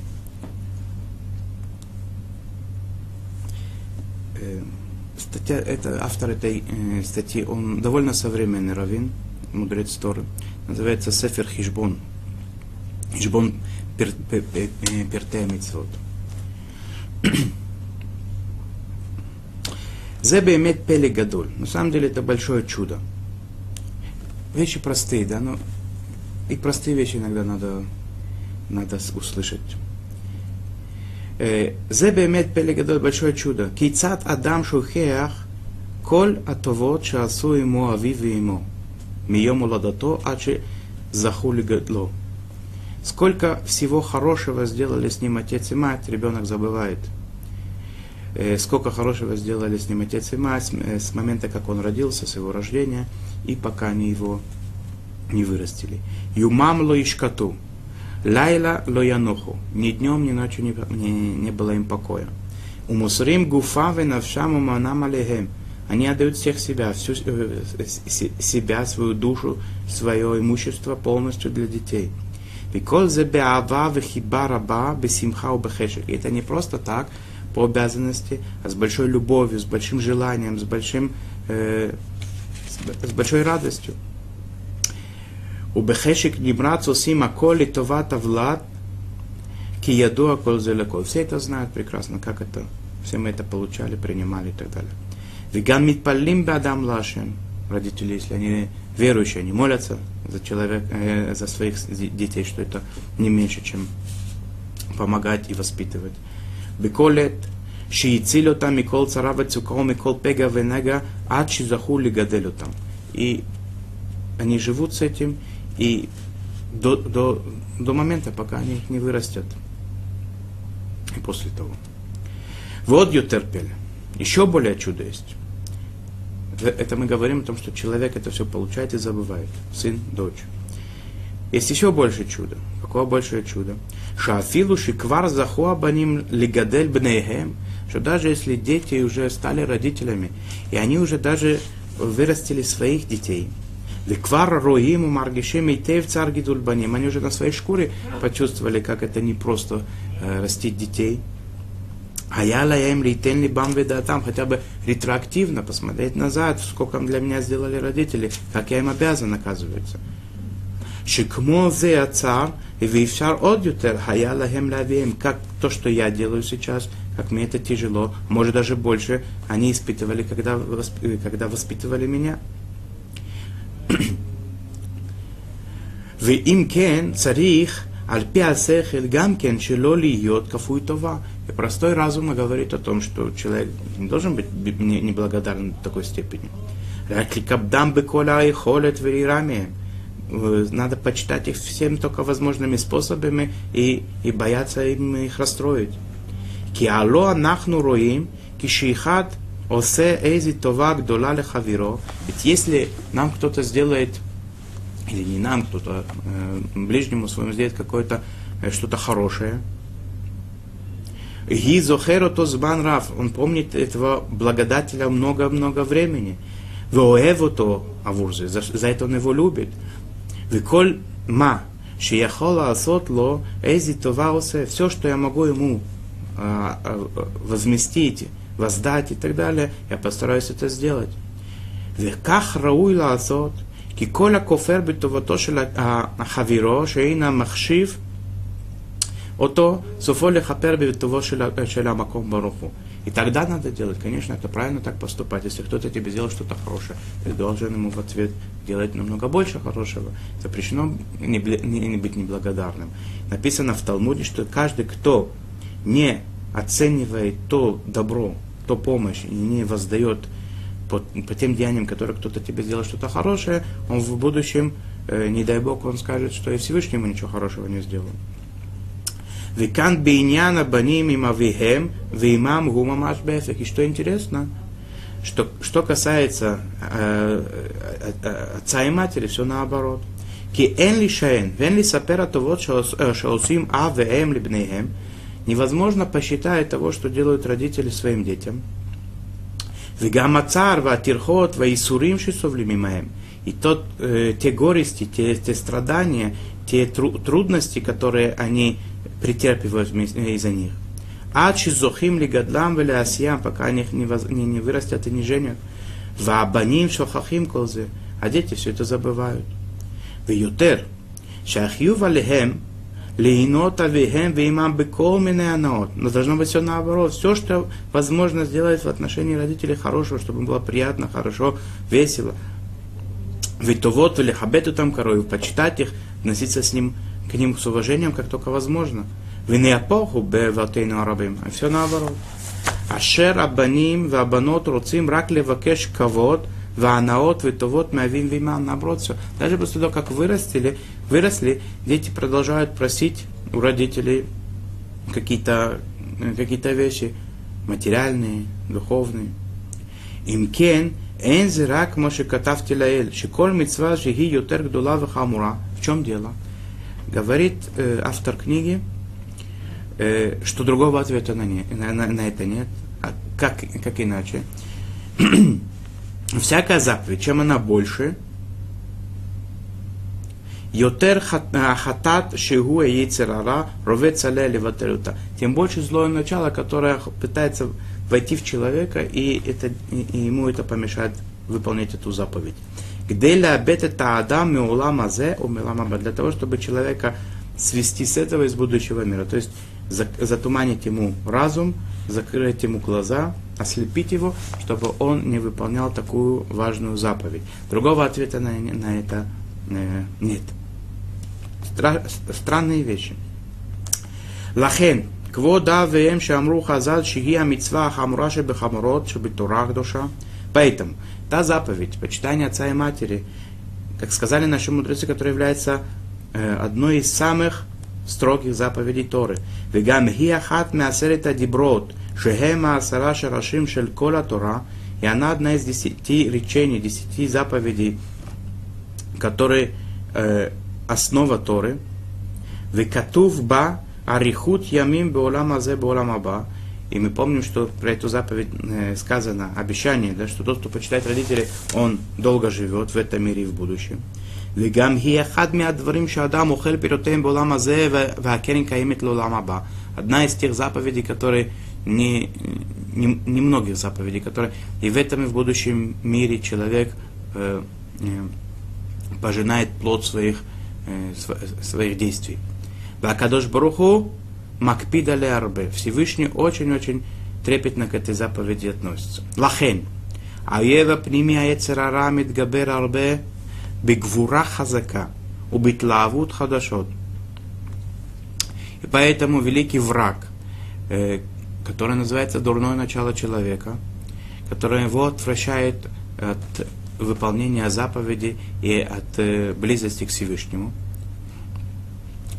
Э, статья, это, автор этой э, статьи, он довольно современный раввин, мудрец Торы. Называется Сефер Хижбон. Хижбон Пертея Митцвот. Зебе иметь пели гадоль. На самом деле это большое чудо. Вещи простые, да, но и простые вещи иногда надо, надо услышать. Э, Зебе Зебемет Пелегадоль большое чудо. Кейцат Адам Шухеах Коль Атовот Шаасу ему Авив ему. Миему Ладато аче Захули Гадло. Сколько всего хорошего сделали с ним отец и мать, ребенок забывает. «Э, сколько хорошего сделали с ним отец и мать э, с момента, как он родился, с его рождения, и пока они его не вырастили. Юмам ло ишкату. Лайла ло януху. Ни днем, ни ночью не, не, не было им покоя. У мусрим гуфа венавшам уманам алехем. Они отдают всех себя, всю э, себя, свою душу, свое имущество полностью для детей. Викол беава вехиба раба бесимха убехешек. И это не просто так, по обязанности, а с большой любовью, с большим желанием, с, большим, э, с большой радостью. Убехешек небрат сусима коли товата влад, ки яду акол зелеко. Все это знают прекрасно, как это, все мы это получали, принимали и так далее. Веган митпалим бадам лашем. Родители, если они верующие, они молятся за, человека э, за своих детей, что это не меньше, чем помогать и воспитывать. Беколет, шиицил отам, микол царава цукао, кол пега венега, ад шизаху лигадель отам. И они живут с этим, и до, до, до момента, пока они не вырастят. И после того. Вот ютерпель. Еще более чудо есть. Это мы говорим о том, что человек это все получает и забывает. Сын, дочь. Есть еще больше чудо. Какое большее чудо? Шафилу шиквар захуа баним лигадель бнейхем. Что даже если дети уже стали родителями, и они уже даже вырастили своих детей – Виквар роим маргишем и тев цар гидульбаним. Они уже на своей шкуре почувствовали, как это не просто э, растить детей. А я лаем литен ли бам там хотя бы ретроактивно посмотреть назад, сколько для меня сделали родители, как я им обязан, оказывается. Шикмо зе цар и вившар от ютер, хая лахем лавием, как то, что я делаю сейчас, как мне это тяжело, может даже больше, они испытывали, когда, когда воспитывали меня. ואם כן, צריך על פי השכל גם כן שלא להיות כפוי טובה. И простой разум говорит о том, что человек не должен быть неблагодарным до такой степени. Кабдам бекола и холет верирами. Надо почитать их всем только возможными способами и, и бояться им их расстроить. כי הלא אנחנו רואים Осе эйзи това гдола лехавиро. Ведь если нам кто-то сделает, или не нам кто-то, э, ближнему своему сделает какое-то, э, что-то хорошее, Гизохеро тозбан раф. Он помнит этого благодателя много-много времени. Воэво то авурзе. За, за это он его любит. Виколь ма. Шияхола асотло эзи това осе. Все, что я могу ему а, а, возместить воздать и так далее, я постараюсь это сделать. וכך ראוי לעשות, כי כל הכופר בטובתו של החבירו, שאינה מחשיב אותו, סופו לכפר בטובו של המקום ברוך הוא. И тогда надо делать, конечно, это правильно так поступать. Если кто-то тебе сделал что-то хорошее, ты должен ему в ответ делать намного больше хорошего. Запрещено не, не, не быть неблагодарным. Написано в Талмуде, что каждый, кто не оценивает то добро, то помощь и не воздает по, по тем деяниям, которые кто-то тебе сделал что-то хорошее, он в будущем, э, не дай Бог, он скажет, что и Всевышнему ничего хорошего не сделал. Викан бейняна баним им авихем, веймам гумамаш бефек. И что интересно, что, что касается э, э, отца и матери, все наоборот. Ки эн ли шаэн, вен ли сапера то вот шаусим а вэм либнеем, невозможно посчитать того, что делают родители своим детям. Вегамацарва, тирхот, ваисурим шисовлимимаем. И тот, э, те горести, те, те страдания, те тру, трудности, которые они претерпевают э, из-за них. Ачи зохим ли гадлам вели асьям, пока они не, воз, не, не вырастят и не женят. Ваабаним швахахим колзе. А дети все это забывают. Виютер. Шахью валихем Лейнота вегем веймам беколмене анаот. Но должно быть все наоборот. Все, что возможно сделать в отношении родителей хорошего, чтобы им было приятно, хорошо, весело. Ведь то вот или хабету там корою, почитать их, относиться с ним, к ним с уважением, как только возможно. Вины апоху бе ватейну арабим. А все наоборот. Ашер абаним вабанот руцим рак левакеш кавод – Ванаот, витовот, мавим, виман, наоборот, все. Даже после того, как вырастили, выросли, дети продолжают просить у родителей какие-то э, какие вещи материальные, духовные. Имкен энзирак мошекатав тилаэль, шиколь митцва жиги ютер гдула хамура. В чем дело? Говорит э, автор книги, э, что другого ответа на, не, на, на, на это нет. А как, как иначе? Всякая заповедь, чем она больше – Йотер хатат шигу яйцерара ровет сале Тем больше злое начало, которое пытается войти в человека, и, это, и ему это помешает выполнять эту заповедь. Гделя абет это адам меулам азе Для того, чтобы человека свести с этого из будущего мира. То есть затуманить ему разум, закрыть ему глаза, ослепить его, чтобы он не выполнял такую важную заповедь. Другого ответа на, на это э, нет стра- странные вещи. Лахен, квода вем шамру хазал шиги амитсва хамураши бехамурот шабитурах душа. Поэтому та заповедь, почитание отца и матери, как сказали наши мудрецы, которая является э, одной из самых строгих заповедей Торы. Вегам хиахат меасерета диброд, шехема асара шарашим шель кола Тора, и она одна из десяти речений, десяти заповедей, которые э, основа Торы. Векатув ба арихут ямим беолам азе беолам аба. И мы помним, что про эту заповедь э, сказано обещание, да, что тот, кто почитает родителей, он долго живет в этом мире и в будущем. וגם היא אחד מהדברים שאדם אוכל פירותיהם בעולם הזה והקרן קיימת לעולם הבא. Одна из тех заповедей, которые не, не, не многих заповедей, которые и в этом и в будущем мире человек э, э, пожинает плод своих, э, Э, своих действий. Вакадош Баруху Макпида Лярбе. Всевышний очень-очень трепетно к этой заповеди относится. Лахен. Аева пнимия эцерарам габер арбе бигвура хазака убитлавут хадашот. И поэтому великий враг, э, который называется дурное начало человека, которое его отвращает от выполнения заповедей и от э, близости к Всевышнему.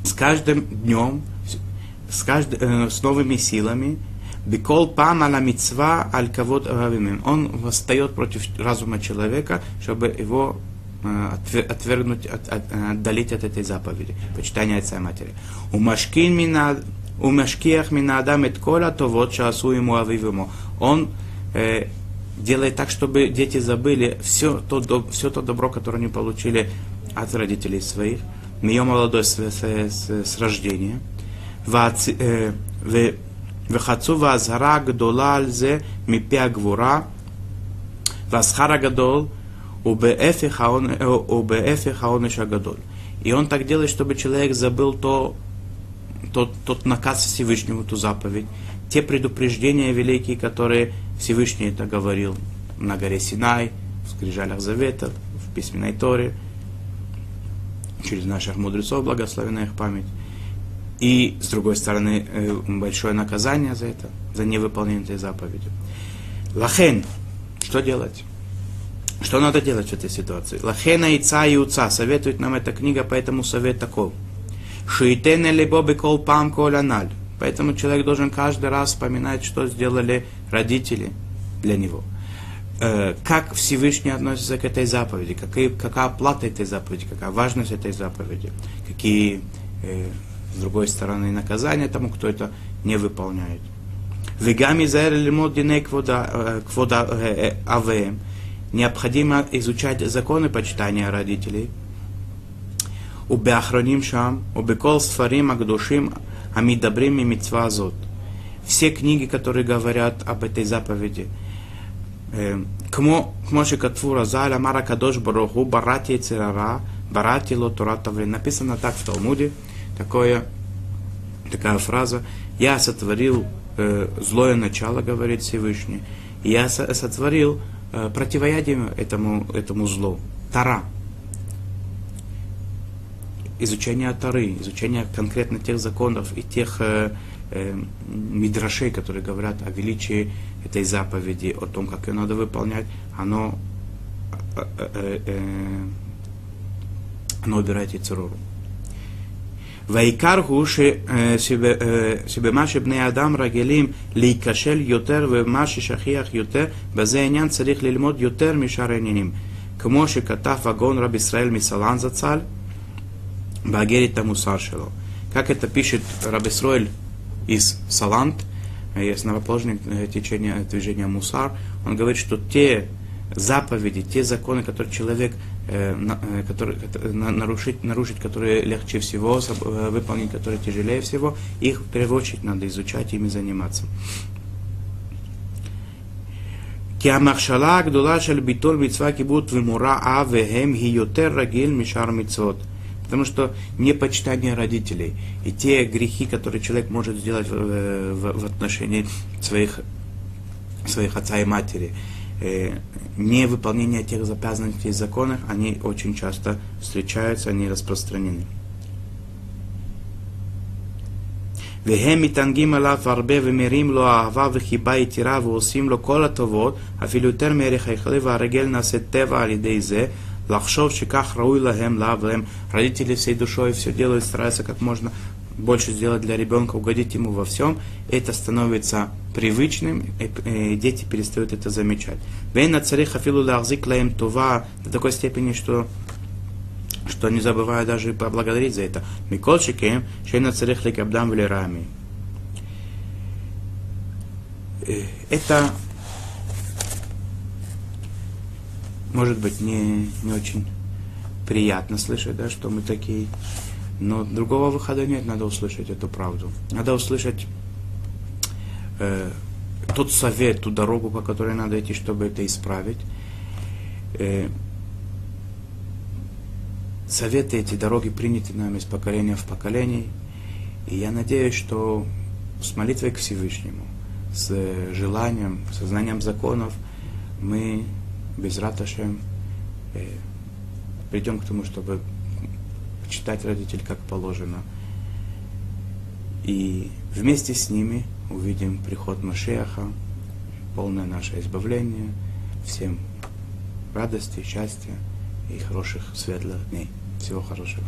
С каждым днем, с, кажд... э, с новыми силами Бикол пам аля мицва аль Он восстает против разума человека, чтобы его отвергнуть, от, от, отдалить от этой заповеди, почитания отца и матери. У машкин мина, у машкиях мина адам кола, то вот шасу ему авивимо. Он э, делает так, чтобы дети забыли все то, все то добро, которое они получили от родителей своих, ее молодой с, с, с, с рождения. וחצו והאזהרה הגדולה על זה מפי הגבורה, והשכר הגדול ובאפך העונש הגדול. И он так делает, чтобы человек забыл то, тот, тот наказ Всевышнего, ту заповедь, те предупреждения великие, которые Всевышний это говорил на горе Синай, в скрижалях Завета, в письменной Торе, через наших мудрецов, благословенная их память. И, с другой стороны, э, большое наказание за это, за невыполнение этой заповеди. Лахен, что делать? Что надо делать в этой ситуации? Лахена и ца и уца. Советует нам эта книга, поэтому совет такой. Шиитене либо бекол пам коляналь. Поэтому человек должен каждый раз вспоминать, что сделали родители для него. Э, как Всевышний относится к этой заповеди, какая, какая плата этой заповеди, какая важность этой заповеди, какие э, с другой стороны, наказание тому, кто это не выполняет. Вегами лимод диней квода авеем. Необходимо изучать законы почитания родителей. У беахроним шам, у бекол сфарим агдушим, амидабрим и митцвазот все книги, которые говорят об этой заповеди. Э, Кмо катфура заля мара кадош бароху барати цирара барати лотура Написано так в Талмуде, такое, такая фраза. Я сотворил э, злое начало, говорит Всевышний. И я сотворил э, противоядие этому, этому злу. Тара. Изучение Тары, изучение конкретно тех законов и тех э, э, мидрашей, которые говорят о величии этой заповеди, о том, как ее надо выполнять, оно, э, э, э, оно убирает Яцерору. והעיקר הוא שבמה שבני האדם רגילים להיכשל יותר ומה ששכיח יותר, בזה העניין צריך ללמוד יותר משאר העניינים. כמו שכתב הגאון רב ישראל מסלן זצ"ל, באגרת המוסר שלו. Как это пишет Рабисроэль из Салант, а основоположник э, течения движения Мусар, он говорит, что те заповеди, те законы, которые человек э, э, э нарушить, нарушить, которые легче всего выполнить, которые тяжелее всего, их в первую очередь надо изучать, ими заниматься. Киамахшала гдула шаль битоль митцва кибут вимура а вехем гиотер рагиль мишар митцвот – Потому что непочитание родителей и те грехи, которые человек может сделать в, в, в отношении своих, своих отца и матери, э, невыполнение тех обязанностей и законов, они очень часто встречаются, они распространены. והם מתענגים עליו הרבה ומרים לו אהבה וחיבה יתירה ועושים לו כל הטובות, אפילו יותר מערך היכלי והרגל נעשה טבע על ידי זה, лахшов, шиках, рауй, лагем, лавлем. Родители всей душой все делают, стараются как можно больше сделать для ребенка, угодить ему во всем, это становится привычным, и дети перестают это замечать. Вейна цари хафилу лахзик лаем тува до такой степени, что что не забываю даже поблагодарить за это. Миколчики, шейна царих ликабдам в лирами. Э, это может быть не, не очень приятно слышать, да, что мы такие но другого выхода нет, надо услышать эту правду. Надо услышать э, тот совет, ту дорогу, по которой надо идти, чтобы это исправить. Э, советы эти дороги приняты нами из поколения в поколение. И я надеюсь, что с молитвой к Всевышнему, с желанием, сознанием законов, мы без раташем э, придем к тому, чтобы читать родитель как положено. И вместе с ними увидим приход Машеха, полное наше избавление. Всем радости, счастья и хороших, светлых дней. Всего хорошего.